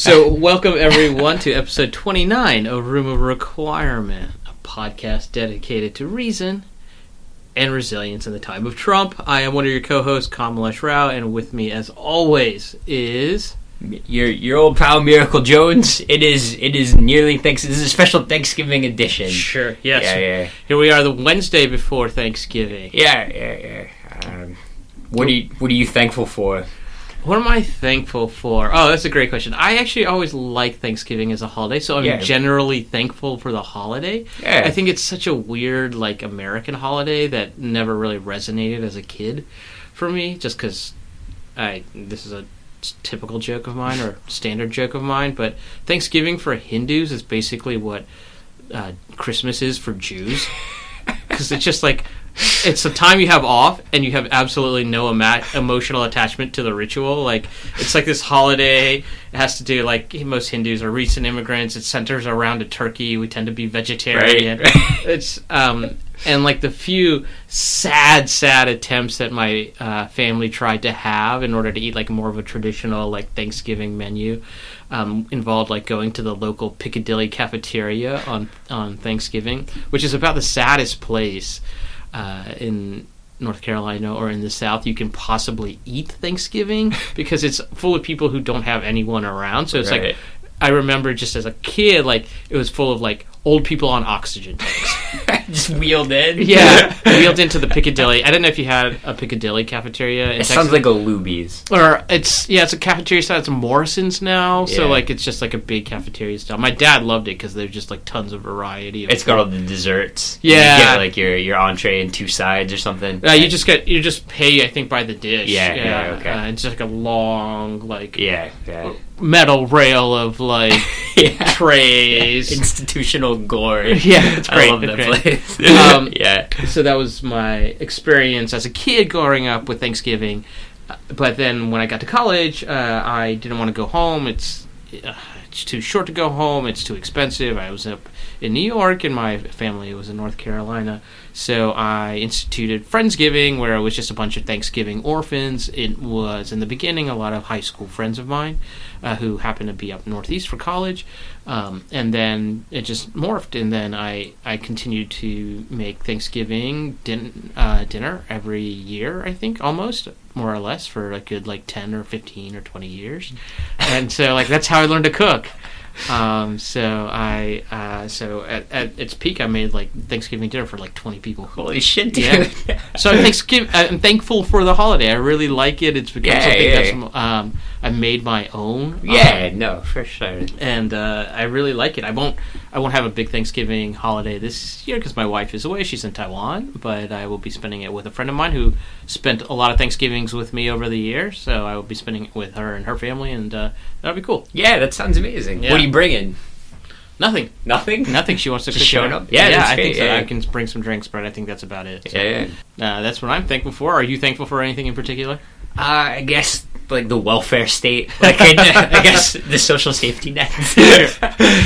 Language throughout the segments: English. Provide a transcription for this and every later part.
So, welcome everyone to episode 29 of Room of Requirement, a podcast dedicated to reason and resilience in the time of Trump. I am one of your co-hosts, Kamalesh Rao, and with me, as always, is your your old pal Miracle Jones. It is it is nearly thanks. This is a special Thanksgiving edition. sure, yes, Yeah, yeah, Here we are, the Wednesday before Thanksgiving. yeah, yeah, yeah. Um, what are you What are you thankful for? What am I thankful for? Oh, that's a great question. I actually always like Thanksgiving as a holiday, so I'm Yeah. generally thankful for the holiday. Yeah, I think it's such a weird, like, American holiday that never really resonated as a kid for me, just because I. This is a typical joke of mine or standard joke of mine, but Thanksgiving for Hindus is basically what uh, Christmas is for Jews. Because it's just like. It's the time you have off, and you have absolutely no ama- emotional attachment to the ritual. Like it's like this holiday. It has to do like most Hindus are recent immigrants. It centers around a turkey. We tend to be vegetarian right. it's um and like the few sad sad attempts that my uh, family tried to have in order to eat like more of a traditional like thanksgiving menu um, involved like going to the local piccadilly cafeteria on on thanksgiving which is about the saddest place uh, in North Carolina or in the South you can possibly eat Thanksgiving because it's full of people who don't have anyone around. So it's Right. like I remember just as a kid, like it was full of like old people on oxygen tanks. Just wheeled in. Yeah, wheeled into the Piccadilly. I don't know if you had a Piccadilly cafeteria. In It Texas. sounds like a Luby's. or it's yeah, it's a cafeteria style. It's a Morrison's now, so like it's just like a big cafeteria style. My dad loved it because there's just like tons of variety. Of It's got all the desserts. Yeah. you get like your your entree and two sides or something. Uh, you just get you just pay I think by the dish. Yeah, yeah, okay. Uh, it's just like a long like yeah, yeah, metal rail of like yeah. trays. Institutional glory. Yeah, it's great, I love that great. place. Um, yeah, so that was my experience as a kid growing up with Thanksgiving. Uh, But then when I got to college, uh, I didn't want to go home. It's uh, it's too short to go home. It's too expensive. I was up in New York, and my family was in North Carolina. So I instituted Friendsgiving, where it was just a bunch of Thanksgiving orphans. It was in the beginning a lot of high school friends of mine uh, who happened to be up northeast for college, um, and then it just morphed. And then I I continued to make Thanksgiving din- uh, dinner every year. I think almost more or less for a good like ten or fifteen or twenty years, and so like that's how I learned to cook. Um, so I uh, so at, at its peak I made like Thanksgiving dinner for like twenty people. holy shit, dude. Yeah. So I'm, Thanksgiving, I'm thankful for the holiday. I really like it. It's become Yeah, something yeah. that's um, I made my own. yeah, Um, no, for sure. and uh, I really like it. I won't I won't have a big Thanksgiving holiday this year because my wife is away. She's in Taiwan, but I will be spending it with a friend of mine who spent a lot of Thanksgivings with me over the years. So I will be spending it with her and her family, and uh, that'll be cool. Yeah, that sounds amazing. What are you bringing? Nothing, Nothing. nothing. She wants to Just cook showing up? Yeah, yeah. I think so. yeah. I can bring some drinks, but I think that's about it. So, Yeah, yeah. uh, that's what I'm thankful for. Are you thankful for anything in particular? Uh, I guess like the welfare state, like I, I guess the social safety net. Sure.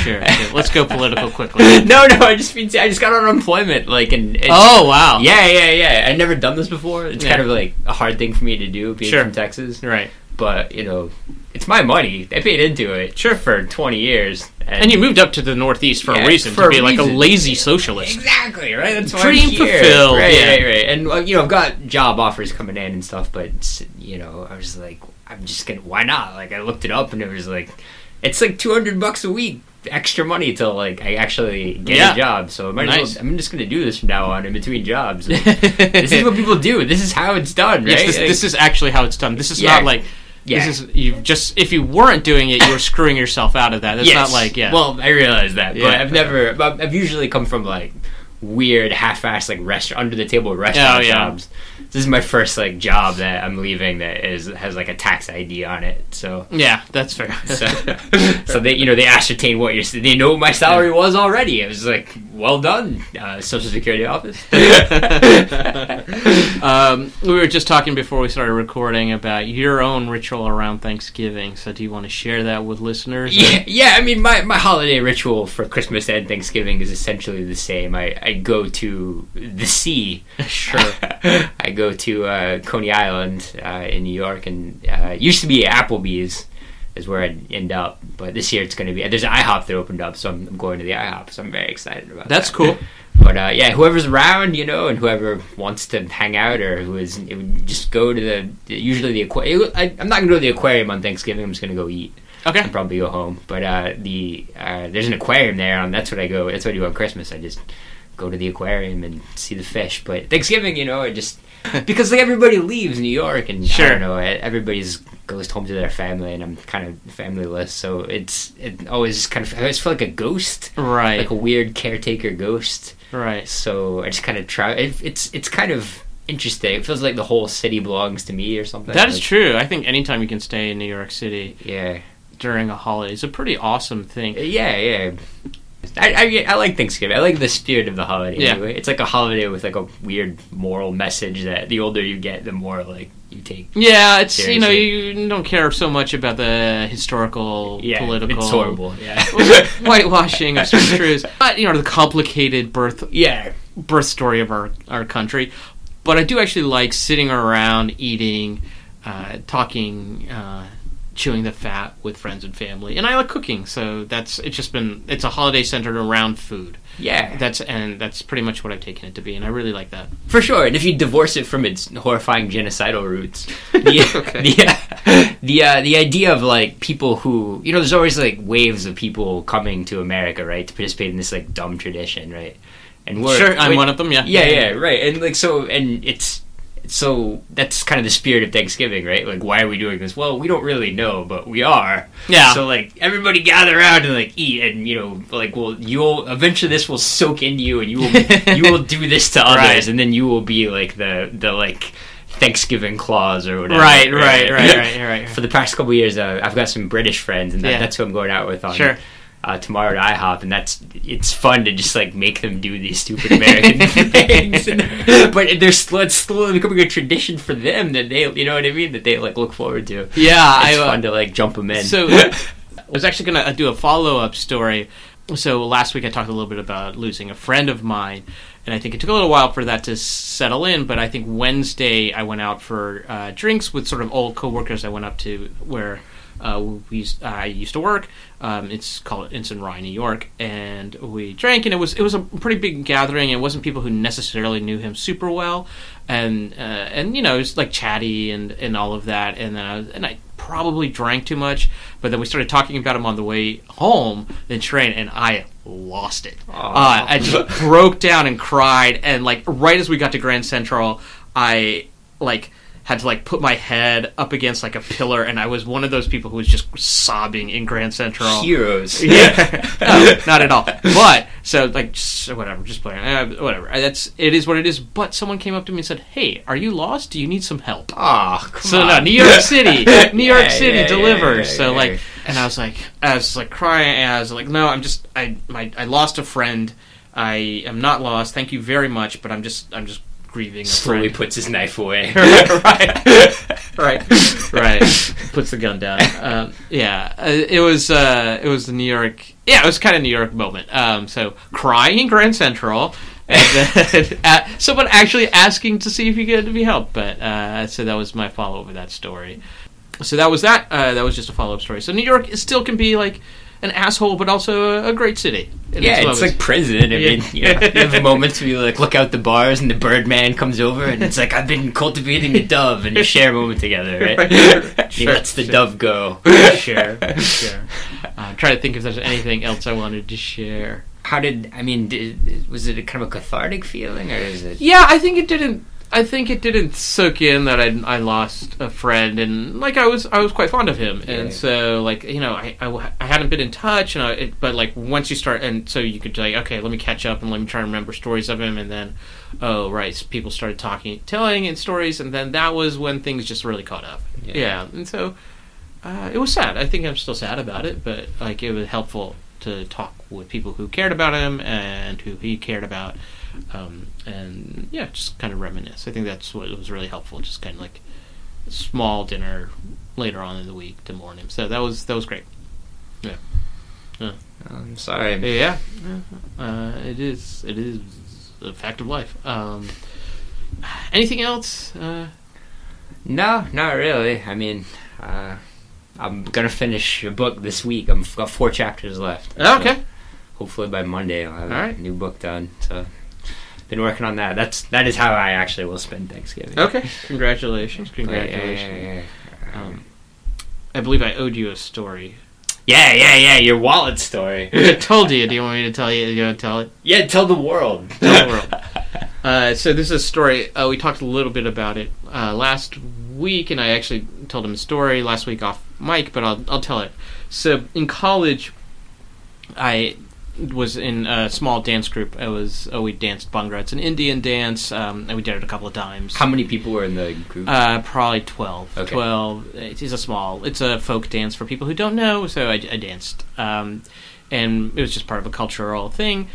Sure. Okay, Let's go political quickly. no, no, I just mean I just got unemployment, like and it's, Oh wow. yeah, yeah, yeah. I've never done this before. It's kind of like a hard thing for me to do, being Sure. from Texas. Right. But you know, it's my money. I paid into it, Sure. for twenty years, And you moved up to the Northeast for Yeah, a reason for to be like a lazy socialist. Exactly right. That's why Dream I'm here. fulfilled, Right, yeah. right, right. And uh, you know, I've got job offers coming in and stuff, but you know, I was like, I'm just gonna. Why not? Like, I looked it up and it was like, it's like 200 bucks a week extra money till like I actually get Yeah. a job. So I might as Nice. well, I'm just gonna do this from now on in between jobs. this is what people do. This is how it's done, right? Yes, this, Like, this is actually how it's done. This is Yeah. not like yeah. this is you just if you weren't doing it, you were screwing yourself out of that. It's Yes. not like yeah. Well, I realize that, Yeah. but I've never. I've I've usually come from like weird, half-assed, like restaurant under the table restaurant Oh, yeah. jobs. This is my first like job that I'm leaving that is has like a tax ID on it. So. yeah, that's fair. So, so they, you know, they ascertain what your, they know what my salary was already. It was like, well done, uh, Social Security office. um, we were just talking before we started recording about your own ritual around Thanksgiving. So, do you want to share that with listeners? Yeah, yeah. I mean, my, my holiday ritual for Christmas and Thanksgiving is essentially the same. I, I go to the sea. Sure. I go to uh, Coney Island uh, in New York, and uh, it used to be Applebee's, is where I'd end up. But this year it's going to be there's an IHOP that opened up, so I'm, I'm going to the IHOP. So I'm very excited about That's that. cool. But uh, yeah, whoever's around, you know, and whoever wants to hang out or who is, it would just go to the usually the aquarium. I'm not gonna go to the aquarium on Thanksgiving. I'm just gonna go eat Okay. and probably go home. But uh, the uh, there's an aquarium there, and that's what I go. That's what I do on Christmas. I just go to the aquarium and see the fish. But Thanksgiving, you know, I just because like everybody leaves New York, and I Sure. don't know, everybody's goes home to their family, and I'm kind of familyless, so it's it always kind of I always feel like a ghost, Right. like a weird caretaker ghost. right. So I just kind of try. It, it's it's kind of interesting. It feels like the whole city belongs to me or something. That is Like, true. I think anytime you can stay in New York City Yeah, during a holiday is a pretty awesome thing. Uh, yeah, yeah. I, I, I like Thanksgiving. I like the spirit of the holiday. Yeah. Anyway. It's like a holiday with like a weird moral message that the older you get, the more like you take. Yeah, it's you know you don't care so much about the historical, Yeah, political, It's horrible. Yeah, whitewashing of certain truths, but you know the complicated birth yeah. birth story of our our country. But I do actually like sitting around, eating, uh, talking, uh, chewing the fat with friends and family, and I like cooking. So that's it's just been it's a holiday centered around food. Yeah, That's and that's pretty much what I've taken it to be, and I really like that. for sure. And if you divorce it from its horrifying genocidal roots, the Okay. the the, uh, the idea of like people who you know, there's always like waves of people coming to America, right, to participate in this like dumb tradition, right? And we're sure, I'm wait- one of them. Yeah, Yeah, yeah, right. And like so, and it's so that's kind of the spirit of Thanksgiving, right? Like, why are we doing this? Well, we don't really know, but we are. Yeah. So like, everybody gather around and like eat, and you know, like, well, you'll eventually this will soak into you, and you will you will do this to others, Right. and then you will be like the the like Thanksgiving Claus or whatever. Right, right, right, right, right. For the past couple years, uh, I've got some British friends, and that, Yeah. that's who I'm going out with on Sure. Uh, tomorrow to IHOP, and that's it's fun to just like make them do these stupid American things. And- but there's it's slowly becoming a tradition for them that they, you know what I mean, that they like look forward to. Yeah, It's I, uh, fun to like jump them in. So I was actually going to do a follow up story. So last week I talked a little bit about losing a friend of mine, and I think it took a little while for that to settle in. But I think Wednesday I went out for uh, drinks with sort of old coworkers. I went up to where uh, we I used to work. Um, it's called it's in Rye, New York, and we drank, and it was it was a pretty big gathering. It wasn't people who necessarily knew him super well, and uh, and you know it was like chatty and and all of that. And then I was, and I probably drank too much, but then we started talking about him on the way home in train, and I lost it. Uh, I just broke down and cried, and like right as we got to Grand Central, I like had to like put my head up against like a pillar, and I was one of those people who was just sobbing in Grand Central. Heroes. Yeah, no, not at all. But so like just, whatever, just playing. Uh, whatever. Uh, That's it is what it is. But someone came up to me and said, "Hey, are you lost? Do you need some help?" Oh, come So on. no, New York City, New York Yeah, City yeah, delivers. yeah, so like, and I was like, I was like crying. And I was like, no, I'm just, I, my, I lost a friend. I am not lost. Thank you very much, but I'm just, I'm just grieving slowly puts his knife away. right, right, right. Puts the gun down. Um, yeah, uh, it was, uh, it was the New York. Yeah, it was kind of New York moment. Um, so crying in Grand Central. And then uh, someone actually asking to see if you could be helped, but uh, so that was my follow up of that story. So that was that. Uh, that was just a follow up story. So New York still can be like an asshole, but also a, a great city. Yeah, its it's like prison. I Yeah. mean, you, know, you have moments where you like look out the bars and the Birdman comes over and it's like I've been cultivating a dove and you share a moment together, right? he Sure, lets the sure. dove go. share, share. Uh, I'm trying to think if there's anything else I wanted to share. How did I mean? Did, was it a kind of a cathartic feeling, or is it? Yeah, I think it didn't. I think it didn't soak in that I, I lost a friend, and like I was I was quite fond of him, Yeah. and so like you know I, I, I hadn't been in touch, and I, it, but like once you start, and so you could like okay, let me catch up and let me try and remember stories of him, and then oh right, people started talking, telling in stories, and then that was when things just really caught up. Yeah. Yeah, and so uh, it was sad. I think I'm still sad about it, but like it was helpful to talk with people who cared about him and who he cared about, um, and yeah, just kind of reminisce. I think that's what was really helpful. Just kind of like small dinner later on in the week to mourn him. So that was that was great. Yeah. I'm sorry. Yeah, uh, it is. It is a fact of life. Um, anything else? Uh, No, not really. I mean, uh, I'm gonna finish a book this week. I've got four chapters left. Oh, okay. So hopefully by Monday I'll have All right. a new book done. So been working on that. That's that is how I actually will spend Thanksgiving. Okay. Congratulations. Yeah, yeah, Congratulations. yeah, yeah. Um, I believe I owed you a story. yeah, yeah, yeah. Your wallet story. I told you. Do you want me to tell you? You want to tell it? yeah, tell the world. Tell the world. Uh, so this is a story. Uh, we talked a little bit about it uh, last week, and I actually told him a story last week off mic, but I'll I'll tell it. So in college, I was in a small dance group. I was oh we danced bhangra. It's an Indian dance, um, and we did it a couple of times. How many people were in the group? Uh, probably twelve. Okay. Twelve. It is a small. It's a folk dance for people who don't know. So I, I danced, um, and it was just part of a cultural thing.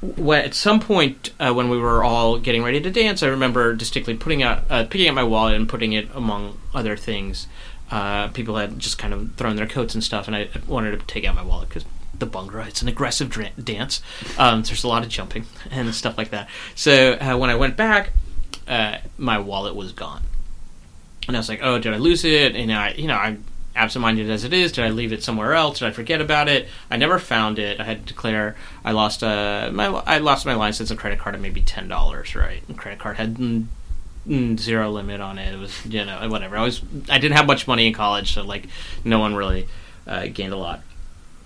When, at some point uh, when we were all getting ready to dance, I remember distinctly putting out, uh, picking up my wallet and putting it among other things. Uh, people had just kind of thrown their coats and stuff, and I wanted to take out my wallet because the bhangra it's an aggressive dra- dance. Um, there's a lot of jumping and stuff like that. So uh, when I went back, uh, my wallet was gone, and I was like, "Oh, did I lose it?" And I, you know, I'm absent-minded as it is. Did I leave it somewhere else? Did I forget about it? I never found it. I had to declare I lost uh, my I lost my license and credit card at maybe ten dollars. Right, and credit card had zero limit on it. It was you know whatever. I was I didn't have much money in college, so like no one really uh, gained a lot.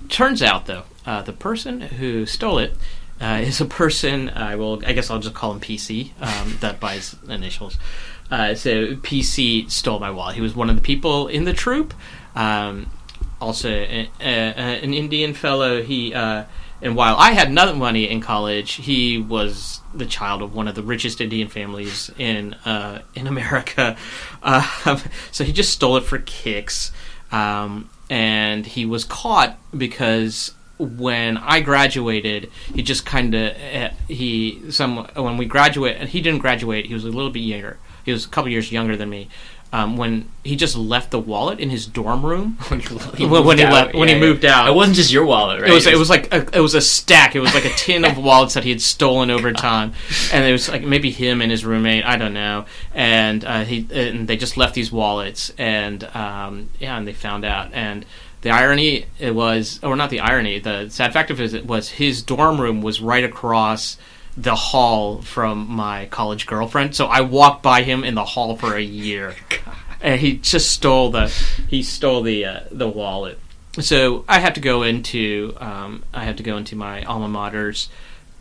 Turns out though, uh, the person who stole it uh, is a person. I will. I guess I'll just call him PC. Um, that buys initials. Uh, so PC stole my wallet. He was one of the people in the troop. Um, also, a, a, an Indian fellow. He uh, and while I had no money in college, he was the child of one of the richest Indian families in uh, in America. Uh, so he just stole it for kicks, um, and he was caught because when I graduated, he just kind of uh, he some when we graduate and he didn't graduate. He was a little bit younger. He was a couple years younger than me. Um, when he just left the wallet in his dorm room when he, when, when he moved left out, when he yeah, moved out. It wasn't just your wallet, right? It was it was like a, it was a stack. It was like a tin of wallets that he had stolen over time, and it was like maybe him and his roommate. I don't know. And uh, he and they just left these wallets, and um, yeah, and they found out. And the irony it was, or not the irony. The sad fact of it was his dorm room was right across the hall from my college girlfriend. So I walked by him in the hall for a year. And he just stole the he stole the uh, the wallet so I had to go into um, I had to go into my alma mater's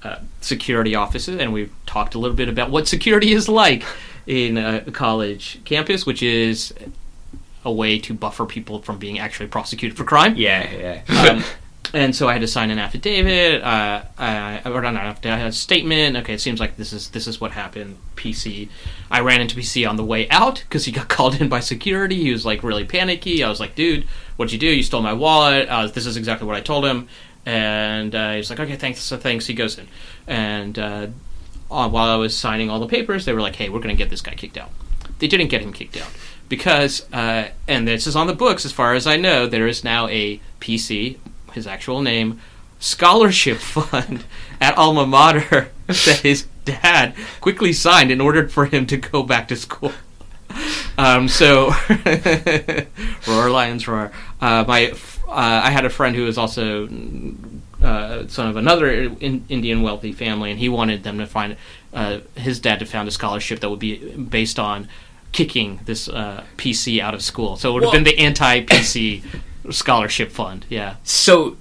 uh, security offices, and we've talked a little bit about what security is like in a college campus, which is a way to buffer people from being actually prosecuted for crime. yeah, yeah. Um, and so I had to sign an affidavit. Uh, I, or not an affidavit, I had a statement. Okay, it seems like this is this is what happened. PC. I ran into PC on the way out because he got called in by security. He was like really panicky. I was like, "Dude, what'd you do? You stole my wallet." Uh, this is exactly what I told him. And uh, he's like, "Okay, thanks." So thanks. He goes in, and uh, uh, while I was signing all the papers, they were like, "Hey, we're going to get this guy kicked out." They didn't get him kicked out because, uh, and this is on the books as far as I know. There is now a PC, his actual name, scholarship fund at alma mater that his dad quickly signed in order for him to go back to school. Um, so, roar lions roar. Uh, my, uh, I had a friend who was also uh, son of another in, Indian wealthy family, and he wanted them to find uh, his dad to found a scholarship that would be based on kicking this uh, PC out of school. So it would have Well- been the anti-PC scholarship fund. Yeah, So,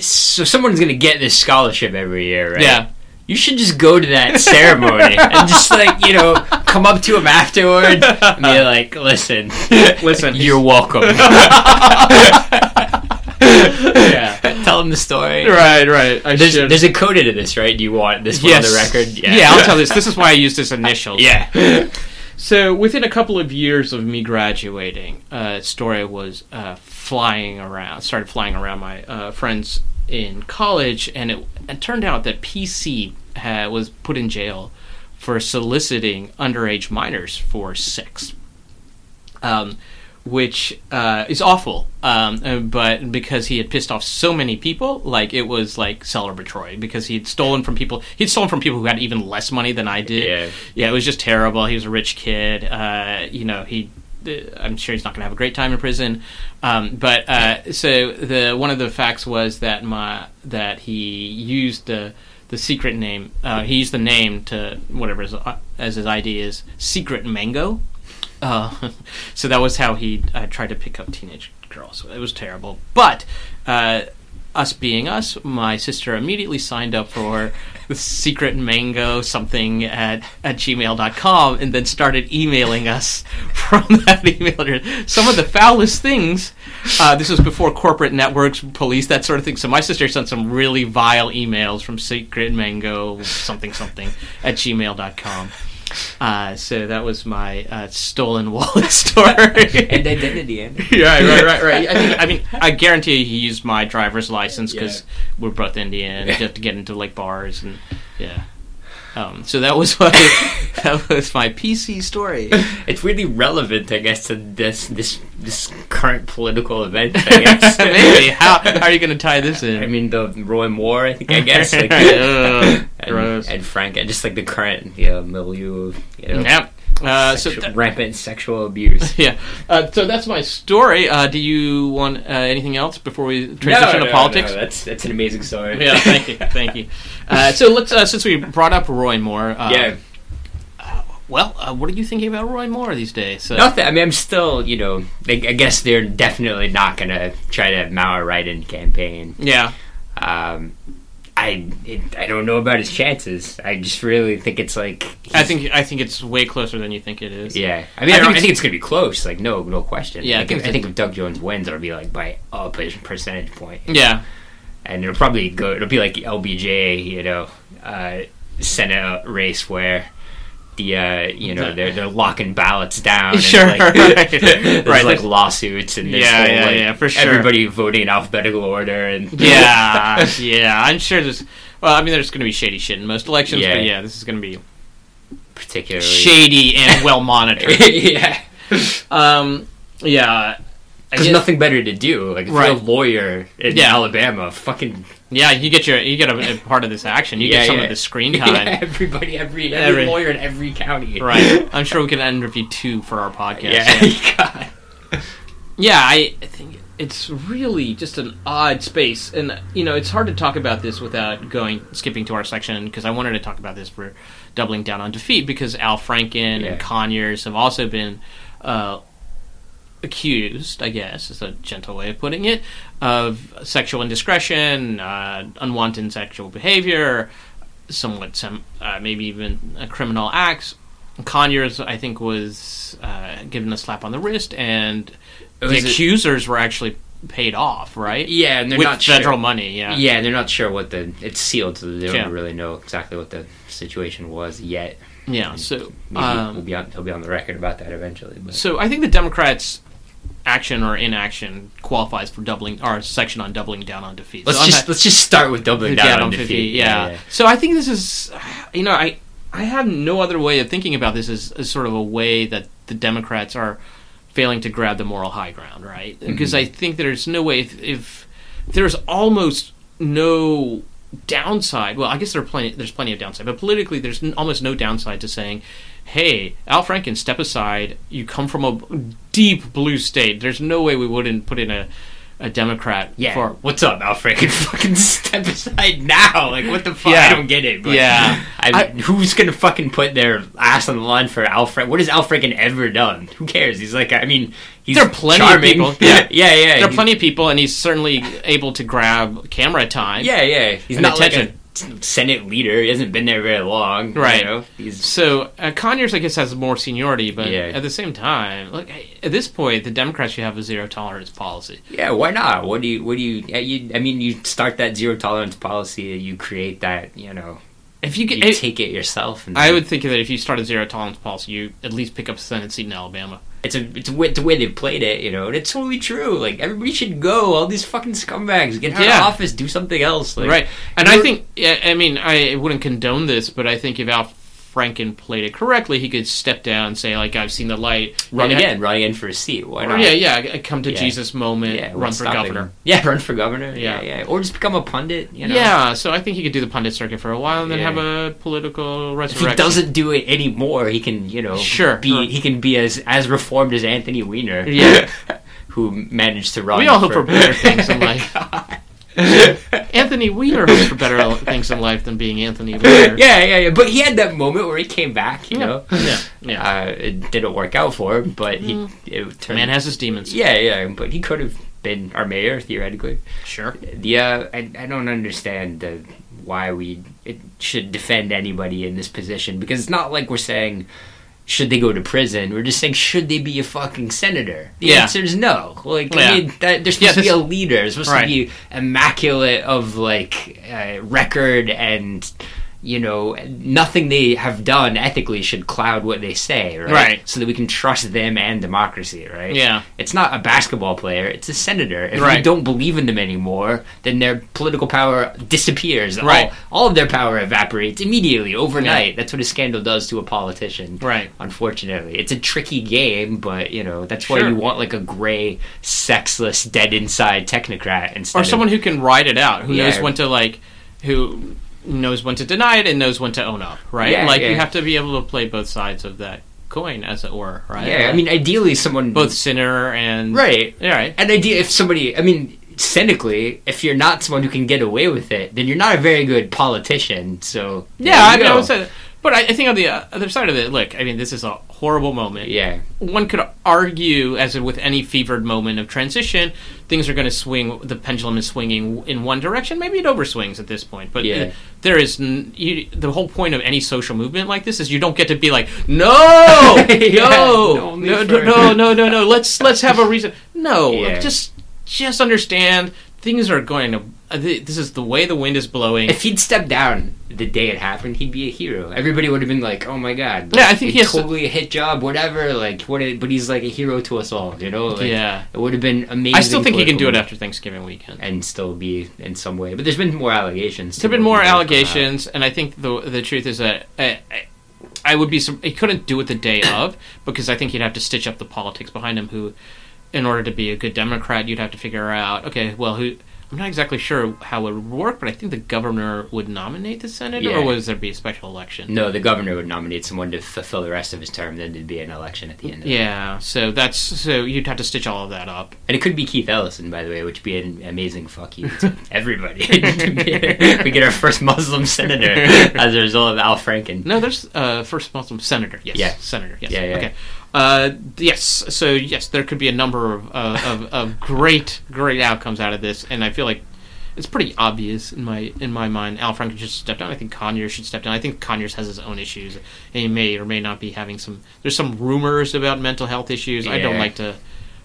so someone's gonna get this scholarship every year, right? yeah. You should just go to that ceremony and just like you know come up to him afterward and be like, "Listen, Listen, you're welcome." yeah. Tell him the story. Right, right. I There's, should. there's a code to this, right? Do you want this one yes. on the record? Yeah. I'll tell this. This is why I used this initial. Yeah. So within a couple of years of me graduating, uh, story was uh, flying around. Started flying around my uh, friends in college, and it, it turned out that PC ha was put in jail for soliciting underage minors for sex. Um, which uh, is awful, um, uh, but because he had pissed off so many people, like it was like celebratory because he'd stolen from people. He'd stolen from people who had even less money than I did Yeah. yeah, it was just terrible. He was a rich kid. Uh, you know, he I'm sure he's not going to have a great time in prison. Um, but uh, so the one of the facts was that my that he used the the secret name. Uh, he used the name to whatever his, uh, as his ID is Secret Mango. Uh, so that was how he uh, tried to pick up teenage girls. It was terrible. But uh, us being us, my sister immediately signed up for the secret mango something at, at gmail.com and then started emailing us from that email address. Some of the foulest things. Uh, this was before corporate networks, police, that sort of thing. So my sister sent some really vile emails from secret mango something something at gmail.com. Uh, so that was my uh, stolen wallet story. and identity. And yeah, right, right, right. I think. I mean, I guarantee he used my driver's license because Yeah. we're both Indian. Just to get into like bars and yeah. Um, so that was my that was my PC story. it's really relevant, I guess, to this this this current political event. I guess. Maybe how, how are you going to tie this in? I mean, the Roy Moore, I think, I guess. Like, Ugh, and, and Frank, and just like the current you know, milieu of you know, Yep. Uh, so th- rampant sexual abuse. yeah. Uh, so that's my story. Uh, do you want uh, anything else before we transition to politics? No, that's that's an amazing story. Yeah, thank you, thank you. Uh, so let's uh, since we brought up Roy Moore. Uh, yeah, Well, uh, what are you thinking about Roy Moore these days? Nothing. I mean, I'm still, you know, I, I guess they're definitely not gonna try to mount a write-in campaign. Yeah. Um, I it, I don't know about his chances. I just really think it's like I think I think it's way closer than you think it is. Yeah, I mean, I I, think I it's- think it's gonna be close. Like, no, no question. Yeah, I think if, I think if Doug Jones wins, it'll be like by a percentage point, Yeah. and it'll probably go. It'll be like LBJ, you know, uh, Senate race where. The uh, you know they're they're locking ballots down. and, Sure, like, right. there's Right, like lawsuits and there's Yeah, whole, yeah, like, yeah, for sure. Everybody voting in alphabetical order and Yeah. yeah. I'm sure there's. Well, I mean, there's going to be shady shit in most elections, Yeah. but yeah, this is going to be particularly shady and well monitored. yeah, um. Yeah. There's nothing better to do. Like if Right. you're a lawyer in Yeah. Alabama, fucking Yeah, you get your you get a, a part of this action. You Yeah, get some yeah. of the screen Yeah, time. everybody, every, every Every- lawyer in every county. Right. I'm sure we can interview two for our podcast. Yeah. Yeah, I think it's really just an odd space, and you know, it's hard to talk about this without going skipping to our section because I wanted to talk about this for doubling down on defeat because Al Franken Yeah. and Conyers have also been uh, accused, I guess is a gentle way of putting it, of sexual indiscretion, uh, unwanted sexual behavior, somewhat some uh, maybe even criminal acts. Conyers, I think, was uh, given a slap on the wrist, and the Was it- accusers were actually paid off, right? Yeah, and they're With not federal sure. money. Yeah. Yeah, they're not sure what the it's sealed, so they don't Yeah. really know exactly what the situation was yet. Yeah. So, Maybe um, we'll be on, he'll be on the record about that eventually. But so I think the Democrats' action or inaction qualifies for doubling our section on doubling down on defeat. let's So just not- let's just start with doubling down, down on on defeat. 50, yeah. So I think this is, you know, I I have no other way of thinking about this as, as sort of a way that the Democrats are failing to grab the moral high ground, right? Mm-hmm. Because I think there's no way if, if there's almost no downside. Well, I guess there are plenty. There's plenty of downside, but politically, there's n- almost no downside to saying, "Hey, Al Franken, step aside. You come from a deep blue state. There's no way we wouldn't put in a." A Democrat Yeah. for What's up, Alfred? fucking step aside now. Like, what the fuck? Yeah. I don't get it. But Yeah. I, I- who's gonna fucking put their ass on the line for Alfred? What has Al Franken ever done? Who cares? He's like, I mean, he's There are plenty of people. Yeah, yeah, yeah. there are plenty of people, and he's certainly able to grab camera time. Yeah, yeah. He's not attention. like a Senate leader. He hasn't been there very long. Right. You know? He's So uh, Conyers, I guess, has more seniority, but Yeah. at the same time, look, at this point, the Democrats should have a zero tolerance policy. yeah. Why not? What do you? What do you? yeah, you I mean, you start that zero tolerance policy. You create that. You know, If you you get, take it yourself. And I would think that if you start a zero tolerance policy, you at least pick up a Senate seat in Alabama. It's a it's a it's a way they've played it, you know, and it's totally true. Like everybody should go. All these fucking scumbags get out Yeah. of office, do something else. Like, right. And I think, I mean, I wouldn't condone this, but I think if Al Franken played it correctly, he could step down and say like, "I've seen the light." Run And- again, run again for a seat. Why not? yeah, yeah, come to Yeah. Jesus moment, Yeah, run for governor. him? Yeah, run for governor. Yeah. Yeah, yeah, or just become a pundit. You know? Yeah, so I think he could do the pundit circuit for a while and then have a political If he doesn't do it anymore, he can, you know, Sure. be he can be as as reformed as Anthony Weiner. Yeah. who managed to run. we all hope for better things in life. Anthony Weiner hopes for better things in life than being Anthony Weiner. yeah, yeah, yeah. But he had that moment where he came back. You know, yeah, yeah. Uh, it didn't work out for him, but he it turned. Man has his demons. yeah, yeah. But he could have been our mayor theoretically. Sure. Yeah, I, I don't understand the, why we it should defend anybody in this position because it's not like we're saying should they go to prison. We're just saying should they be a fucking senator. The Yeah. answer is no. Like Yeah. I mean, that, they're supposed Yeah, to be a leader. They're supposed Right. to be immaculate of like uh, record and. You know, nothing they have done ethically should cloud what they say, right? Right. So that we can trust them and democracy, right? Yeah. It's not a basketball player, it's a senator. If we don't believe in them anymore, then their political power disappears. Right. All, all of their power evaporates immediately, overnight. That's what a scandal does to a politician. Right. Unfortunately. It's a tricky game, but, you know, that's why Sure. you want, like, a gray, sexless, dead inside technocrat instead Or someone who can ride it out, who Yeah. knows when to like, who knows when to deny it and knows when to own up, right? Yeah, like you have to be able to play both sides of that coin, as it were, right? Yeah, I mean, ideally, someone. both sinner and Right. Yeah, right. And idea if somebody, I mean, cynically, if you're not someone who can get away with it, then you're not a very good politician. So Yeah, I mean, I go. would say, but I, I think on the uh, other side of it, look, I mean, this is a horrible moment. yeah, One could argue, as with any fevered moment of transition, things are going to swing. The pendulum is swinging in one direction. Maybe it overswings at this point, but Yeah. there is n- you, the whole point of any social movement like this is you don't get to be like, no, Yeah, no, only no, no, no, no, no. Let's let's have a reason. No, Yeah. just just understand things are going to. Uh, th- This is the way the wind is blowing. if he'd stepped down the day it happened, he'd be a hero. Everybody would have been like, "Oh my god!" Yeah, I think he's he has to- totally a hit job, whatever. Like, what? a- But he's like a hero to us all, you know. Like, yeah, it would have been amazing. I still think he can do it after Thanksgiving weekend. and still be in some way. But there's been more allegations. There have been more that have come out. allegations, and I think the the truth is that I, I, I would be he couldn't do it the day of because I think he'd have to stitch up the politics behind him. Who, in order to be a good Democrat, you'd have to figure out okay, well, who I'm not exactly sure how it would work, but I think the governor would nominate the senator, Yeah. or would there be a special election? No, the governor would nominate someone to fulfill the rest of his term. Then there'd be an election at the end. of it. Yeah, so that's so you'd have to stitch all of that up. And it could be Keith Ellison, by the way, which would be an amazing fuck you to everybody. we get our first Muslim senator as a result of Al Franken. No, there's uh, first Muslim senator. Yes, Yeah. senator. Yes. Yeah, yeah. Okay. Uh, yes. So yes, there could be a number of, uh, of of great great outcomes out of this, and I feel like it's pretty obvious in my in my mind. Al Franken should step down. I think Conyers should step down. I think Conyers has his own issues, and he may or may not be having some. There's some rumors about mental health issues. I don't like to.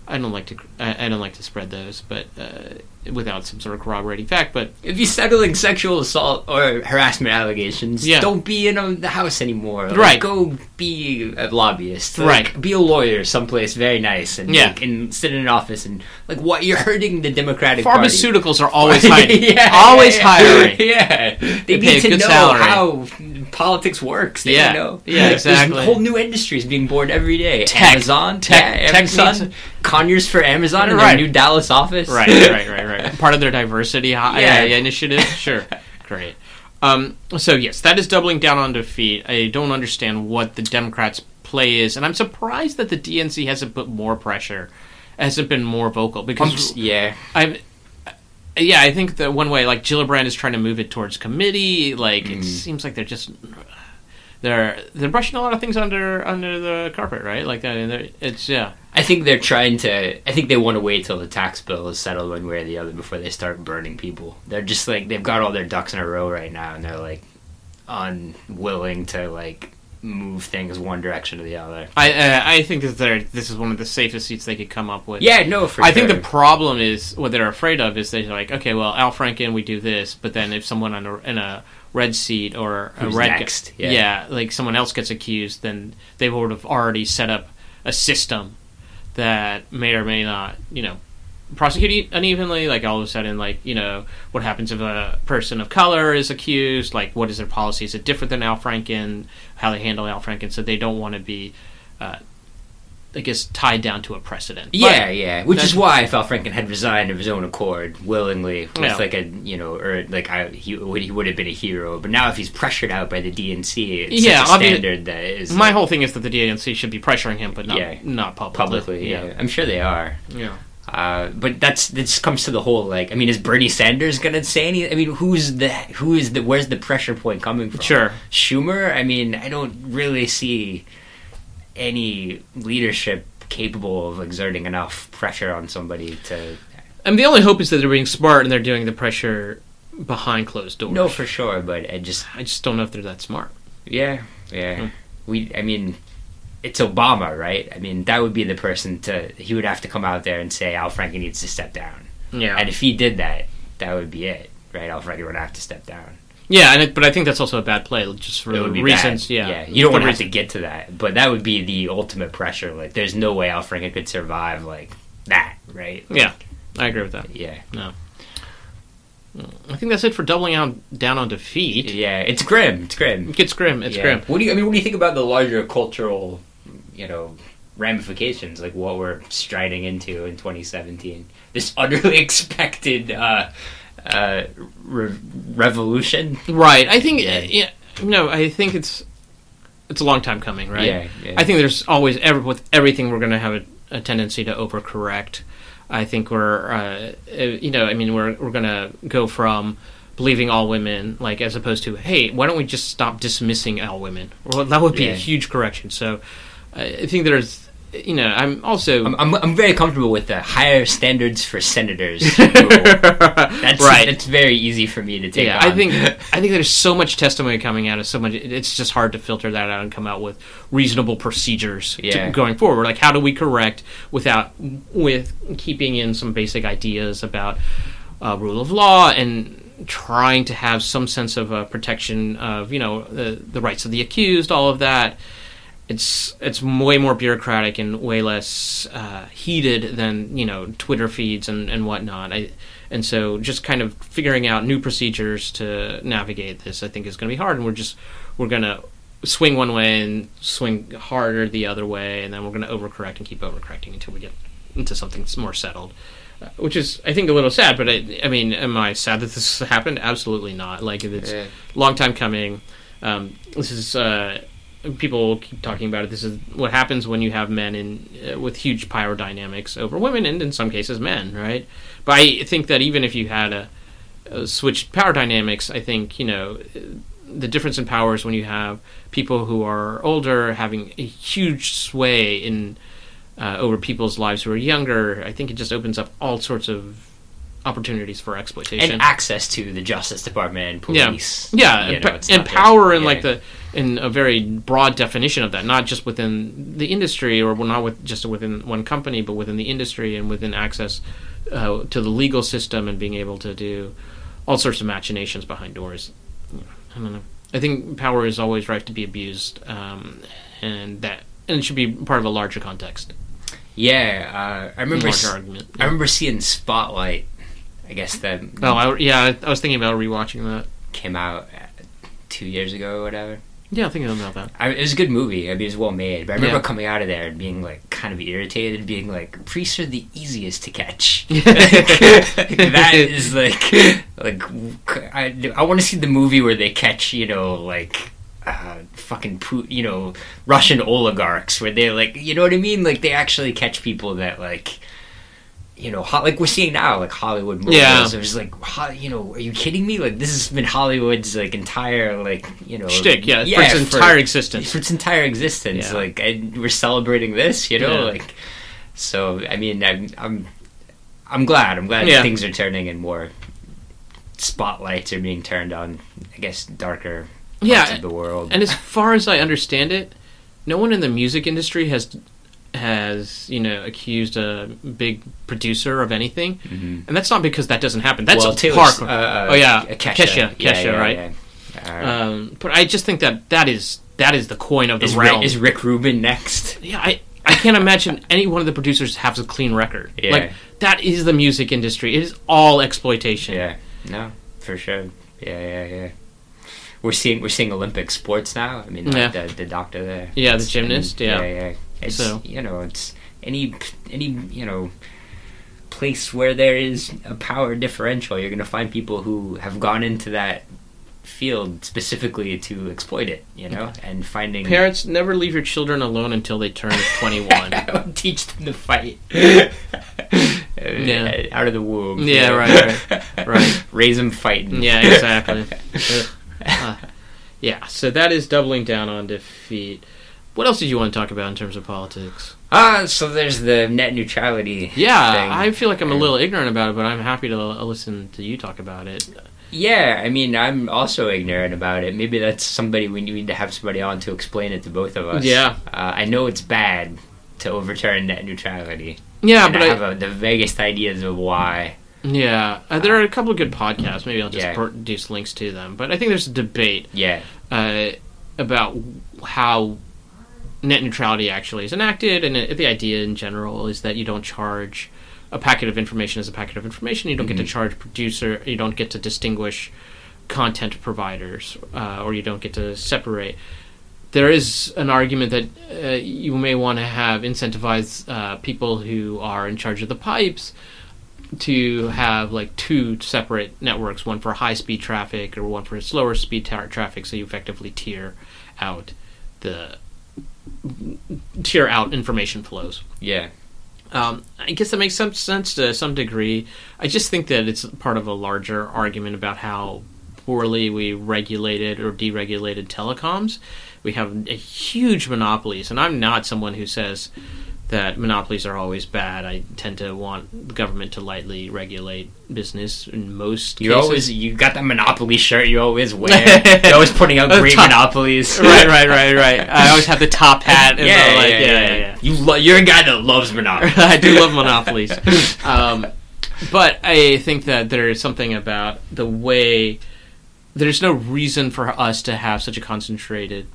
I don't like to. I, I don't like to spread those, but uh, without some sort of corroborating fact. But If you're settling sexual assault or harassment allegations, Yeah. don't be in a, the house anymore. Like, Right. Go be a lobbyist. Like, Right. Be a lawyer someplace very nice and Yeah. like, and sit in an office and like what you're hurting the Democratic Party. pharmaceuticals are always hiring. yeah, always yeah, hiring. Yeah, they, They need to know salary. how politics works. They Yeah. know. Yeah, There's exactly. whole new industries being born every day. Tech. Amazon, Tech- yeah, tech Amazon, needs- Conyers for Amazon in Right. their new Dallas office. right, right, right, right. Part of their diversity hi- Yeah. initiative. Sure, great. Um, so yes, that is doubling down on defeat. I don't understand what the Democrats' play is, and I'm surprised that the DNC hasn't put more pressure, hasn't been more vocal because yeah, I've. Yeah, I think that one way, like Gillibrand is trying to move it towards committee. Like Mm. it seems like they're just they're they're brushing a lot of things under under the carpet, right? Like that. and It's yeah. I think they're trying to. I think they want to wait till the tax bill is settled one way or the other before they start burning people. They're just like they've got all their ducks in a row right now, and they're like unwilling to like move things one direction or the other. I uh, I think that they're this is one of the safest seats they could come up with. Yeah, no, for I sure. think the problem is what they're afraid of is they're like, okay, well, Al Franken, we do this, but then if someone on a, in a red seat or a Who's red next? Yeah. like someone else gets accused, then they would have already set up a system that may or may not, you know, prosecute unevenly. Like all of a sudden, like you know, what happens if a person of color is accused? Like, what is their policy? Is it different than Al Franken? How they handle Al Franken? So they don't want to be, uh, I guess, tied down to a precedent. But- Yeah, yeah. Which is why if Al Franken had resigned of his own accord, willingly, with Yeah. like a you know, or like I, he would he would have been a hero. But now if he's pressured out by the DNC, it's Yeah, such standard that is My like, whole thing is that the DNC should be pressuring him, but not Yeah. not publicly. publicly. Yeah. I'm sure they are. yeah. Uh, but that's this comes to the whole like I mean, is Bernie Sanders gonna say any? I mean, who's the who is the where's the pressure point coming from? Sure. Schumer. I mean, I don't really see any leadership capable of exerting enough pressure on somebody to. I mean, the only hope is that they're being smart and they're doing the pressure behind closed doors. No, for sure, but I just I just don't know if they're that smart. yeah, yeah. Hmm. We, I mean. It's Obama, right? I mean, that would be the person to. He would have to come out there and say Al Franken needs to step down. Yeah. And if he did that, that would be it, right? Al Franken would have to step down. Yeah, and it, but I think that's also a bad play, just for the reasons. bad. Yeah. yeah. You don't want to have to get to that, but that would be the ultimate pressure. Like, there's no way Al Franken could survive like that, right? Yeah, I agree with that. Yeah, no. I think that's it for doubling out down on defeat. yeah. It's grim. It's grim. It gets grim. It's Yeah. grim. What do you? I mean, what do you think about the larger cultural, you know, ramifications? Like what we're striding into in 2017. This utterly expected uh, uh, re- revolution. Right. I think. Yeah. Yeah. No, I think it's it's a long time coming. Right. Yeah, yeah. I think there's always ever with everything we're going to have a, a tendency to overcorrect. I think we're, uh, uh, you know, I mean, we're we're going to go from believing all women, like as opposed to, hey, why don't we just stop dismissing all women? Well, that would be Yeah. a huge correction. So, I think there's, you know, I'm also I'm, I'm, I'm very comfortable with the higher standards for senators. That's right. That's very easy for me to take. yeah, on. I think I think there's so much testimony coming out of so much. It's just hard to filter that out and come out with reasonable procedures to- going forward. Like, how do we correct without with keeping in some basic ideas about uh, rule of law and trying to have some sense of uh, protection of you know the the rights of the accused, all of that. It's it's way more bureaucratic and way less uh, heated than you know Twitter feeds and, and whatnot. I, and so just kind of figuring out new procedures to navigate this, I think, is going to be hard. And we're just we're going to swing one way and swing harder the other way, and then we're going to overcorrect and keep overcorrecting until we get into something that's more settled. Uh, which is, I think, a little sad. But I, I mean, am I sad that this happened? Absolutely not. Like it's Yeah. long time coming. Um, this is uh, people keep talking about it. This is what happens when you have men in uh, with huge power dynamics over women, and in some cases, men. Right? But I think that even if you had a, a switched power dynamics, I think you know the difference in power is when you have people who are older having a huge sway in uh, over people's lives who are younger. I think it just opens up all sorts of opportunities for exploitation and access to the Justice Department and police. yeah, You and, know, and power in yeah. like the in a very broad definition of that, not just within the industry or not with just within one company, but within the industry and within access uh, to the legal system and being able to do all sorts of machinations behind doors. I don't know. I think power is always right to be abused, um, and that and it should be part of a larger context, Yeah, uh, I remember. s- argument. I remember seeing Spotlight. I guess that Oh, I, yeah, I, was thinking about rewatching that. came out uh, two years ago or whatever. Yeah, I'm thinking about that. I, it was a good movie. I mean, it was well made. But I remember Yeah. coming out of there and being like kind of irritated, and being like, "Priests are the easiest to catch." That is like, like I, I want to see the movie where they catch, you know, like. Uh, fucking Pu- you know Russian oligarchs where they're like you know what I mean like they actually catch people that like you know like we're seeing now like Hollywood movies Yeah. it was like you know are you kidding me like this has been Hollywood's like entire like you know Shtick, yeah, for its entire existence. for its entire existence. Yeah. Like, and we're celebrating this, you know, Yeah. like. So, I mean, I'm, I'm, I'm glad. I'm glad Yeah. things are turning and more spotlights are being turned on. I guess darker parts Yeah, of the world. And as far as I understand it, no one in the music industry has has you know accused a big producer of anything, Mhm. and that's not because that doesn't happen. That's well, part. uh, uh, oh yeah, Kesha, Kesha, Yeah, yeah, right? yeah. Uh, Um, but I just think that that is that is the coin of the is, realm. Rick, is Rick Rubin next? yeah, I I can't imagine any one of the producers has a clean record. Yeah. Like that is the music industry. It is all exploitation. Yeah, no, for sure. Yeah, yeah, yeah. We're seeing we're seeing Olympic sports now. I mean, like Yeah. the the doctor there. Yeah, the gymnast, and- yeah. yeah, yeah. It's So- you know, it's any any you know place where there is a power differential, you're going to find people who have gone into that field specifically to exploit it. You know, and finding Parents never leave your children alone until they turn 21. Teach them to fight. Yeah. out of the womb. Yeah, right, right, right. Raise them fighting. yeah, exactly. Uh, yeah, so that is doubling down on defeat. What else did you want to talk about in terms of politics? Ah, so there's the net neutrality. Yeah, thing. I feel like I'm a little ignorant about it, but I'm happy to listen to you talk about it. Yeah, I mean, I'm also ignorant about it. Maybe that's somebody we need to have somebody on to explain it to both of us. Yeah. uh, I know it's bad to overturn net neutrality. Yeah, and but I I, have a, the vaguest ideas of why. yeah, uh, there are a couple of good podcasts. Maybe I'll just Yeah. produce links to them. But I think there's a debate Yeah, uh, about how net neutrality actually is enacted, and it, the idea in general is that you don't charge a packet of information as a packet of information. You don't get to Mhm. charge producer. You don't get to distinguish content providers, uh, or you don't get to separate. There is an argument that uh, you may want to have incentivize uh, people who are in charge of the pipes to have like two separate networks, one for high speed traffic or one for slower speed tra- traffic, so you effectively tier out the tier out information flows. yeah, Um, I guess that makes some sense to some degree. I just think that it's part of a larger argument about how poorly we regulated or deregulated telecoms. We have a huge monopolies, and I'm not someone who says that monopolies are always bad. I tend to want the government to lightly regulate business in most you cases. always you got that monopoly shirt you always wear. You're always putting out great top- monopolies. right, right, right, right. I always have the top hat. And Yeah, the, like, yeah, yeah, yeah. You lo- you're a guy that loves monopoly. I do love monopolies. Um, but I think that there is something about the way there's no reason for us to have such a concentrated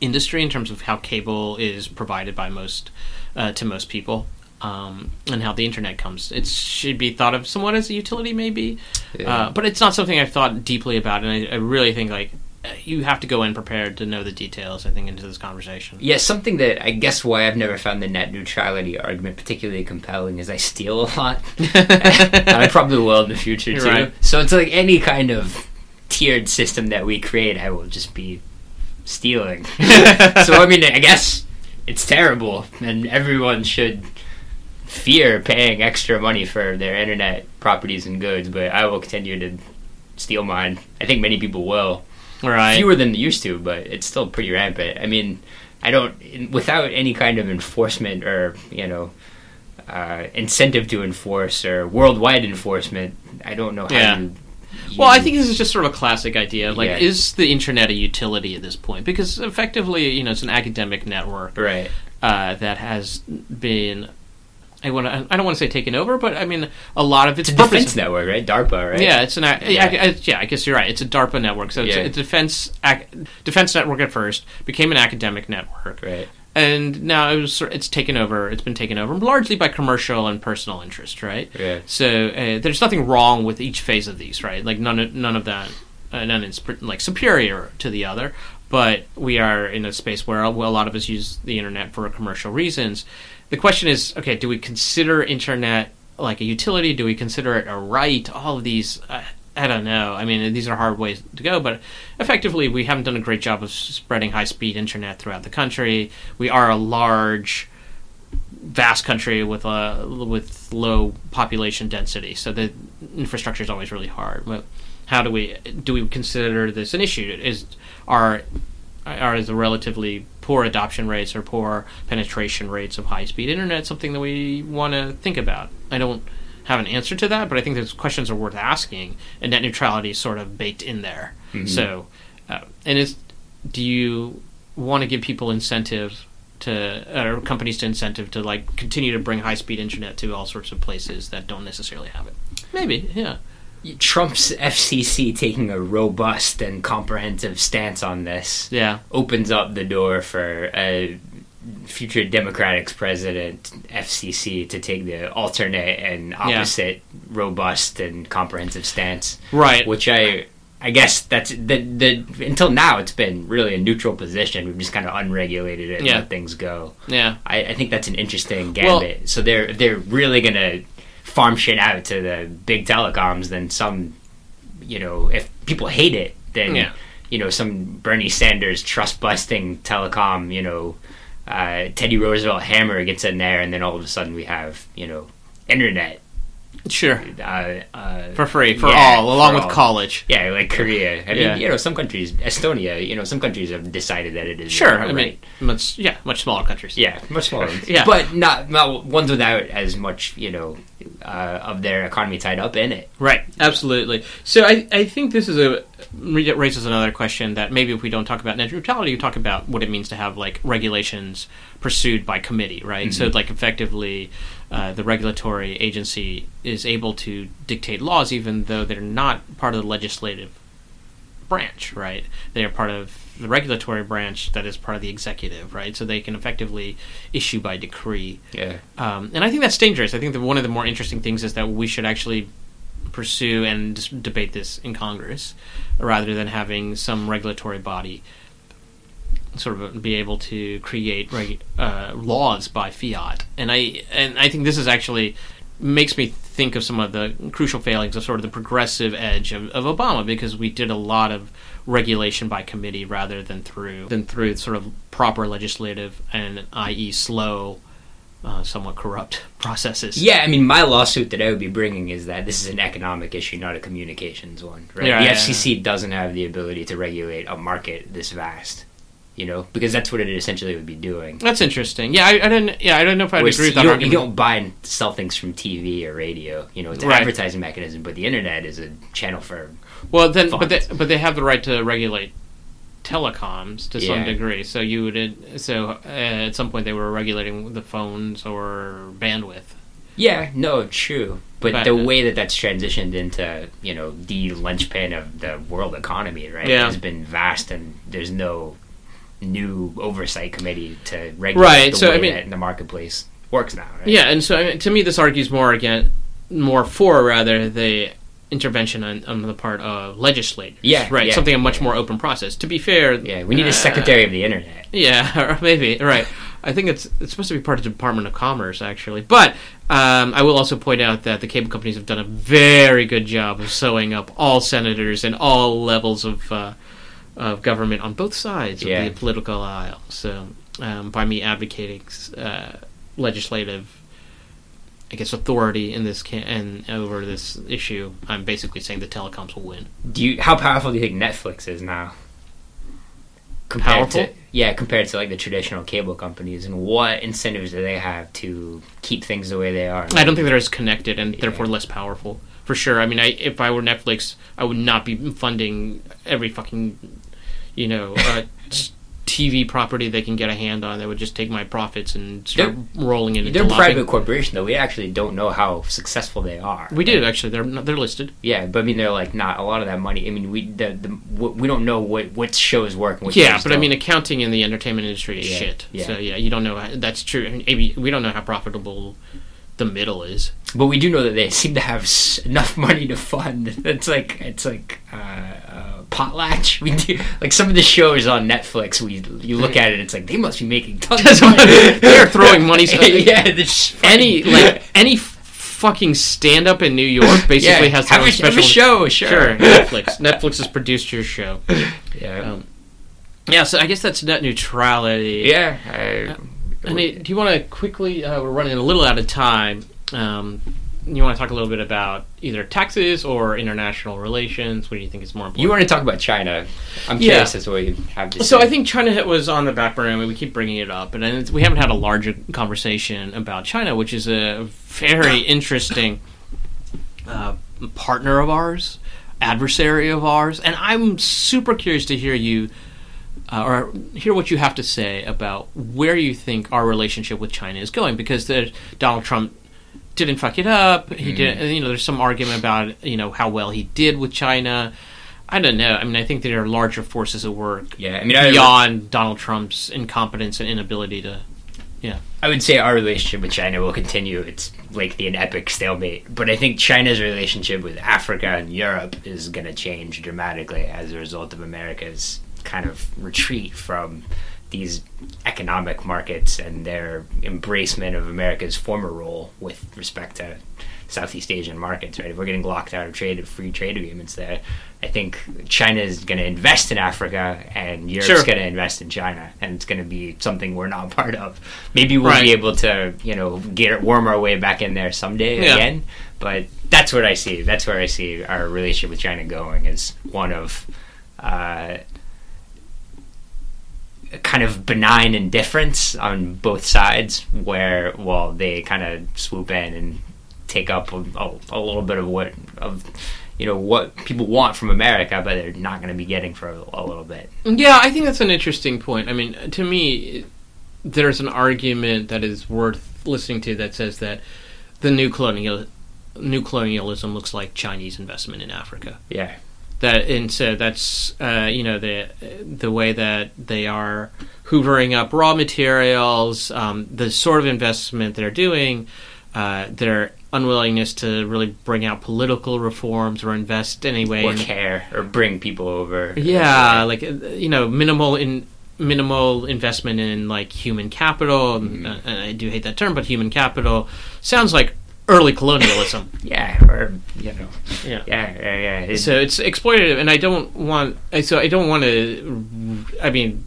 industry in terms of how cable is provided by most uh, to most people. Um, and how the internet comes, it should be thought of somewhat as a utility, maybe, uh, but it's not something I've thought deeply about, and I, I really think like uh, you have to go in prepared to know the details. I think into this conversation. Yeah, something that I guess why I've never found the net neutrality argument particularly compelling is I steal a lot. and I probably will in the future You're too. right. So it's like any kind of tiered system that we create, I will just be stealing. so I mean, I guess it's terrible, and everyone should fear paying extra money for their internet properties and goods. But I will continue to steal mine. I think many people will right. fewer than they used to, but it's still pretty rampant. I mean, I don't without any kind of enforcement or you know uh, incentive to enforce or worldwide enforcement. I don't know how Yeah. you. Well, I think this is just sort of a classic idea. Like, Yeah. is the internet a utility at this point? Because effectively, you know, it's an academic network right. uh, that has been. I want to. I don't want to say taken over, but I mean, a lot of its It's a defense network, right? DARPA, right? Yeah, it's an. Yeah. I, yeah, I guess you're right. It's a DARPA network, so it's Yeah. a defense ac- defense network at first, became an academic network, Right. And now it was, it's taken over. It's been taken over largely by commercial and personal interest, right? Yeah. So uh, there's nothing wrong with each phase of these, right? Like none of, none of that, uh, none is like superior to the other. But we are in a space where a, lot of us use the internet for commercial reasons. The question is, okay, do we consider internet like a utility? Do we consider it a right? All of these, uh, I don't know. I mean, these are hard ways to go, but effectively, we haven't done a great job of spreading high-speed internet throughout the country. We are a large vast country with a with low population density, so the infrastructure is always really hard. But how do we do we consider this an issue? Is are are the relatively poor adoption rates or poor penetration rates of high speed internet something that we want to think about? I don't have an answer to that, but I think those questions are worth asking, and net neutrality is sort of baked in there. Mhm. So, uh, and is do you want to give people incentive to or companies to incentive to like continue to bring high speed internet to all sorts of places that don't necessarily have it? Maybe, yeah. Trump's FCC taking a robust and comprehensive stance on this Yeah. opens up the door for a future Democrats president FCC to take the alternate and opposite robust and comprehensive stance, Right. which I I guess that's the the until now it's been really a neutral position. We've just kind of unregulated it and Yeah. let things go. Yeah. I, I think that's an interesting Well- gambit. so they're they're really gonna farm shit out to the big telecoms. Then some, you know, if people hate it, then Yeah. you know some Bernie Sanders trust busting telecom, you know, uh, Teddy Roosevelt hammer gets in there, and then all of a sudden we have you know internet Sure. uh, uh, For free for Yeah, all, along for with all. college. yeah, like Korea. I mean, Yeah. you know, some countries, Estonia, you know, some countries have decided that it is Sure. I mean, right. much yeah, much smaller countries. Yeah, much smaller. Yeah. but not not ones without as much, you know, uh, of their economy tied up in it. Right, absolutely. So I, I think this is a raises another question that maybe if we don't talk about net neutrality, you talk about what it means to have like regulations pursued by committee, right? So like effectively, uh, the regulatory agency is able to dictate laws even though they're not part of the legislative branch, right? They are part of the regulatory branch that is part of the executive, right? So they can effectively issue by decree. Yeah, Um, and I think that's dangerous. I think that one of the more interesting things is that we should actually pursue and debate this in Congress rather than having some regulatory body sort of be able to create reg- uh, laws by fiat. And I and I think this is actually makes me think of some of the crucial failings of sort of the progressive edge of, of Obama because we did a lot of regulation by committee rather than through than through sort of proper legislative and i.e. slow uh, somewhat corrupt processes. yeah. I mean, my lawsuit that I would be bringing is that this is an economic issue, not a communications one. Right? Yeah, the yeah, FCC doesn't have the ability to regulate a market this vast. You know, because that's what it essentially would be doing. That's interesting. Yeah, I, I don't. Yeah, I don't know if I'd agree with you, that don't, you don't buy and sell things from TV or radio. You know, it's an Right. advertising mechanism, but the internet is a channel for. Well, then, but they, but they have the right to regulate telecoms to some degree. So you would. So uh, at some point they were regulating the phones or bandwidth. Yeah, no, true. But, But- the way that that's transitioned into, you know, the linchpin of the world economy, right, Yeah. has been vast, and there's no new oversight committee to regulate Right, the so, way I mean- that the marketplace works now. Right? Yeah, and so I mean, to me, this argues more again, more for rather the intervention on, on the part of legislators. Yeah, right. yeah, something a much yeah. more open process. To be fair, Yeah, we need uh, a secretary of the internet. Yeah, or maybe right. I think it's it's supposed to be part of the Department of Commerce actually, but um, I will also point out that the cable companies have done a very good job of sewing up all senators and all levels of uh, of government on both sides of Yeah. the political aisle. So um, by me advocating uh, legislative. I guess authority in this can and over this issue. I'm basically saying the telecoms will win. Do you? How powerful do you think Netflix is now? Compared Powerful? To, yeah, compared to like the traditional cable companies, and what incentives do they have to keep things the way they are? I don't think they're as connected and Yeah. therefore less powerful. For sure. I mean, I, if I were Netflix, I would not be funding every fucking, you know, uh, TV property they can get a hand on. They would just take my profits and start rolling it into They're a private corporation, though. We actually don't know how successful they are. We do actually. They're not- they're listed. Yeah, but I mean, they're like not a lot of that money. I mean, we the, the we don't know what what shows work. And what yeah, but I don't. mean, accounting in the entertainment industry is Yeah, shit. yeah. So yeah, you don't know. How, that's true. I mean, we don't know how profitable the middle is. but we do know that they seem to have s- enough money to fund. It's like it's like uh, potlatch. We do like some of the shows on Netflix. We you look at it, it's like they must be making tons of money. They're throwing money. yeah, any like any fucking stand up in New York basically yeah, has their have own a, special have a show. Sure, Sure, Netflix. Netflix has produced your show. yeah, Um, yeah, so I guess that's net neutrality. yeah. I, Honey, do you want to quickly? Uh, we're running a little out of time. Um, you want to talk a little bit about either taxes or international relations? What do you think is more important? you want to talk about China? I'm Yeah. curious as to what you have to say. So I think China was on the back burner. I mean, we keep bringing it up, and we haven't had a larger conversation about China, which is a very interesting uh, partner of ours, adversary of ours, and I'm super curious to hear you. Uh, or hear what you have to say about where you think our relationship with China is going, because the, Donald Trump didn't fuck it up. He mm-hmm. didn't. You know, there's some argument about you know how well he did with China. I don't know. I mean, I think there are larger forces at work yeah, I mean, I, beyond Donald Trump's incompetence and inability to Yeah. I would say our relationship with China will continue. It's like the an epic stalemate. But I think China's relationship with Africa and Europe is going to change dramatically as a result of America's kind of retreat from these economic markets and their embracement of America's former role with respect to Southeast Asian markets, right? If we're getting locked out of trade, free trade agreements there, I think China is going to invest in Africa and Europe's Sure. going to invest in China, and it's going to be something we're not part of. Maybe we'll Right. be able to, you know, get worm our way back in there someday Yeah. again. But that's what I see. That's where I see our relationship with China going is one of. Uh, kind of benign indifference on both sides where well they kind of swoop in and take up a, a, a little bit of what of you know what people want from America but they're not going to be getting for a, a little bit Yeah, I think that's an interesting point. I mean, to me, there's an argument that is worth listening to that says that the new colonial new colonialism looks like Chinese investment in Africa. yeah That and so that's uh, you know the the way that they are hoovering up raw materials, um, the sort of investment they're doing, uh, their unwillingness to really bring out political reforms or invest anyway or in care or bring people over yeah, like uh, you know, minimal in minimal investment in like human capital. Mhm. Uh, and I do hate that term, but human capital sounds like early colonialism. yeah or you know yeah. yeah yeah yeah It- So it's exploitative, and I don't want. So I don't want to. I mean,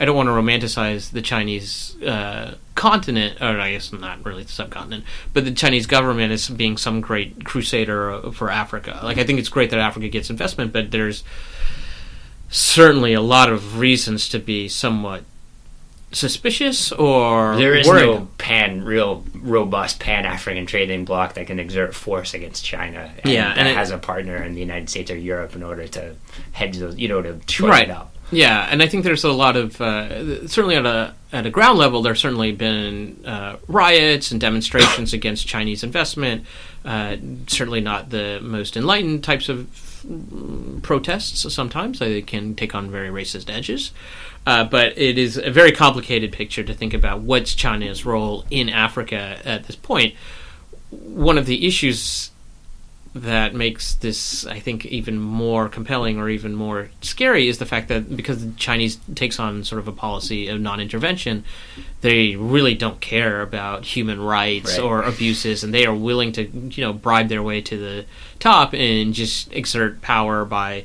I don't want to romanticize the Chinese uh, continent, or I guess not really the subcontinent, but the Chinese government as being some great crusader for Africa. Like I think it's great that Africa gets investment, but there's certainly a lot of reasons to be somewhat suspicious or there is worried. no pan real robust pan African trading bloc that can exert force against China and Yeah, and it- has a partner in the United States or Europe in order to hedge those you know to short Right. it up Yeah, and I think there's a lot of uh, certainly at a at a ground level. There's certainly been uh, riots and demonstrations against Chinese investment. Uh, certainly not the most enlightened types of mm, protests. Sometimes they can take on very racist edges, uh, but it is a very complicated picture to think about what's China's role in Africa at this point. One of the issues that makes this, I think, even more compelling or even more scary is the fact that because the Chinese takes on sort of a policy of non-intervention, they really don't care about human rights Right. or abuses, and they are willing to, you know, bribe their way to the top and just exert power by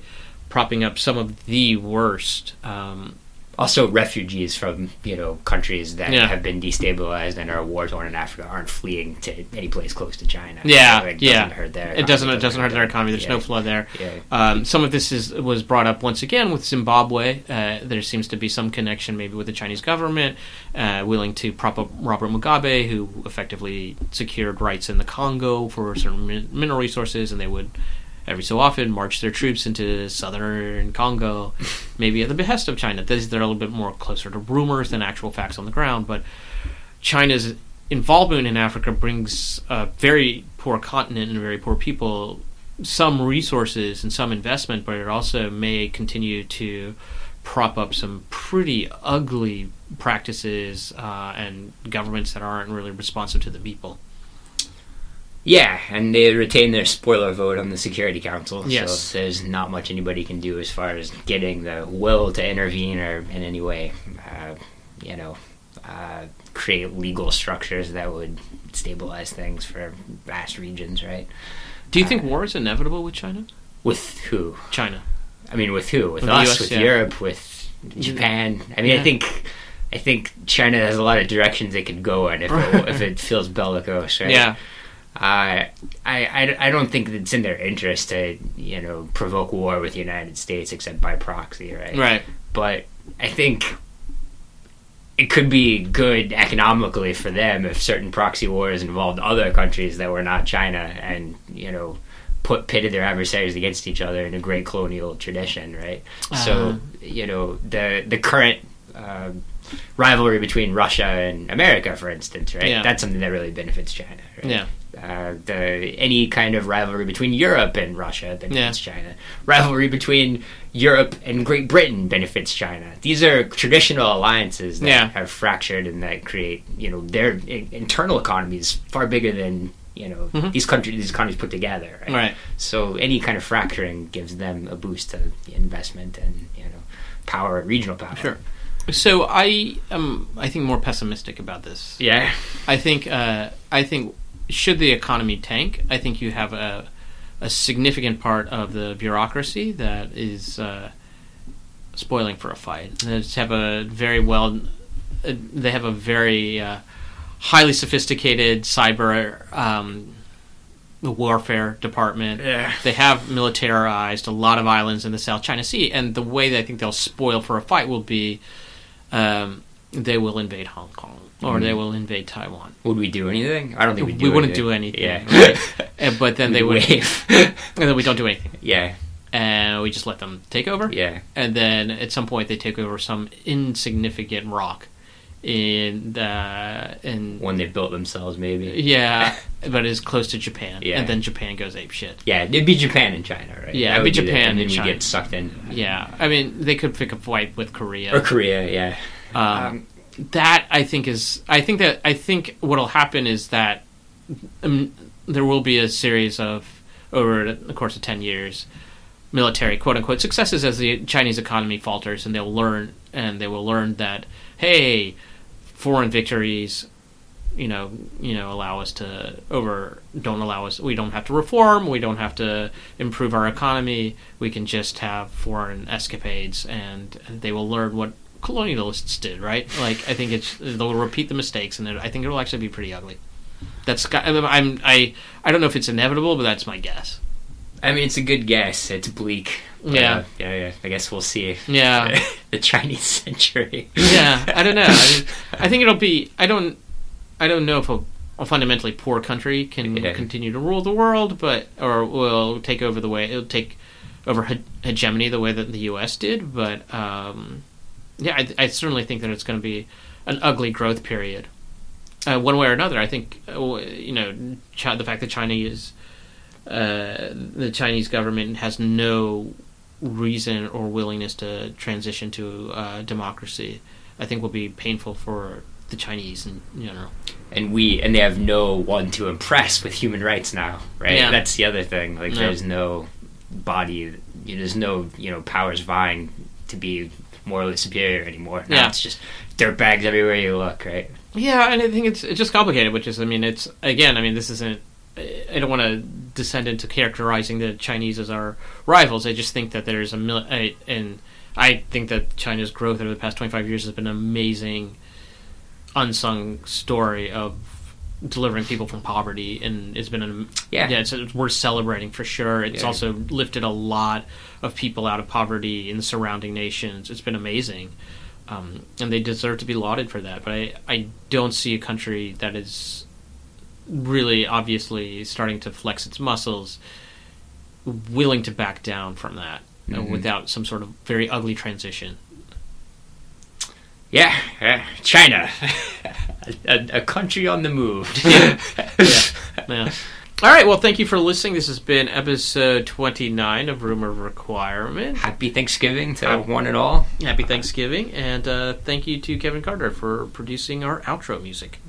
propping up some of the worst. Um, also refugees from you know countries that Yeah. have been destabilized and are war torn in Africa aren't fleeing to any place close to China. Yeah, So it yeah. doesn't hurt their it doesn't. It doesn't hurt their economy. There's yeah. no flood there. Yeah, Um, some of this is was brought up once again with Zimbabwe. Uh, there seems to be some connection, maybe with the Chinese government, uh, willing to prop up Robert Mugabe, who effectively secured rights in the Congo for certain min- mineral resources, and they would every so often march their troops into southern Congo, maybe at the behest of China. These they're a little bit more closer to rumors than actual facts on the ground, but China's involvement in Africa brings a very poor continent and very poor people some resources and some investment, but it also may continue to prop up some pretty ugly practices uh, and governments that aren't really responsive to the people. Yeah, and they retain their spoiler vote on the Security Council. Yes. so there's not much anybody can do as far as getting the will to intervene or in any way, uh, you know, uh, create legal structures that would stabilize things for vast regions, right? Do you think Uh, war is inevitable with China? With who? China. I mean, with who? With, With us, US, with yeah. Europe, with Japan. I mean, Yeah. I think, I think China has a lot of directions it could go in if it, if it feels bellicose, right? Yeah. Uh, I, I, I don't think it's in their interest to you know provoke war with the United States except by proxy, right? Right. But I think it could be good economically for them if certain proxy wars involved other countries that were not China and you know put pitted their adversaries against each other in a great colonial tradition, right? so Uh. you know the the current uh, rivalry between Russia and America, for instance, right? Yeah. That's something that really benefits China. Right? Yeah. Uh, the any kind of rivalry between Europe and Russia benefits China. Rivalry between Europe and Great Britain benefits China. These are traditional alliances that Yeah. have fractured and that create, you know, their internal economies far bigger than you know Mhm. these countries these economies put together. Right? Right. So any kind of fracturing gives them a boost to investment and you know power, regional power. Sure. So I am, I think, more pessimistic about this. Yeah. I think, uh, I think, should the economy tank, I think you have a, a significant part of the bureaucracy that is uh, spoiling for a fight. They have a very well, uh, they have a very uh, highly sophisticated cyber um, warfare department. Yeah. They have militarized a lot of islands in the South China Sea, and the way that I think they'll spoil for a fight will be um, they will invade Hong Kong or they will invade Taiwan. Would we do anything? I don't think we'd do We wouldn't anything. do anything. Yeah. right? Uh, but then they would, wave. and then we don't do anything, yeah. and we just let them take over. Yeah. And then at some point they take over some insignificant rock in uh, in One they've built themselves, maybe. yeah, but it's close to Japan, Yeah. and then Japan goes ape shit. Yeah, it'd be Japan and China, right? Yeah, That it'd be Japan and and China. get sucked in. Yeah, I mean they could pick a fight with Korea. Or Korea, yeah. Um, that I think is I think that I think what'll happen is that um, there will be a series of over the course of ten years military quote unquote successes as the Chinese economy falters and they'll learn and they will learn that hey foreign victories you know you know allow us to over don't allow us we don't have to reform we don't have to improve our economy we can just have foreign escapades and they will learn what colonialists did right like i think it's they'll repeat the mistakes and i think it'll actually be pretty ugly that's got- i'm i i don't know if it's inevitable but that's my guess I mean, it's a good guess. It's bleak. Yeah. uh, yeah, yeah. I guess we'll see. yeah the Chinese century. yeah, I don't know. I, mean, I think it'll be. I don't. I don't know if a, a fundamentally poor country can Yeah. continue to rule the world, but or will take over the way it'll take over he- hegemony the way that the U.S. did. But um, yeah, I, I certainly think that it's going to be an ugly growth period, uh, one way or another. I think uh, you know the fact that China is uh, the Chinese government has no reason or willingness to transition to uh, democracy, I think will be painful for the Chinese in general. and we and they have no one to impress with human rights now, right? Yeah. That's the other thing. Like, Yeah. there's no body. You know, there's no you know powers vying to be morally superior anymore. Now Yeah. it's just dirtbags everywhere you look, right? Yeah, and I think it's it's just complicated. Which is, I mean, it's again, I mean, this isn't. I don't want to descend into characterizing the Chinese as our rivals. I just think that there's a mil- I, and I think that China's growth over the past 25 years has been an amazing, unsung story of delivering people from poverty, and it's been an Yeah. yeah, it's, it's worth celebrating for sure. It's Yeah. also lifted a lot of people out of poverty in the surrounding nations. It's been amazing, um, and they deserve to be lauded for that. But I, I don't see a country that is really obviously starting to flex its muscles, willing to back down from that uh, Mhm. without some sort of very ugly transition. Yeah, yeah. China, a, a country on the move. Yeah. Yeah. All right. Well, thank you for listening. This has been episode 29 of Rumor Requirement. Happy Thanksgiving to Oh. one and all. Happy Thanksgiving, and uh, thank you to Kevin Carter for producing our outro music.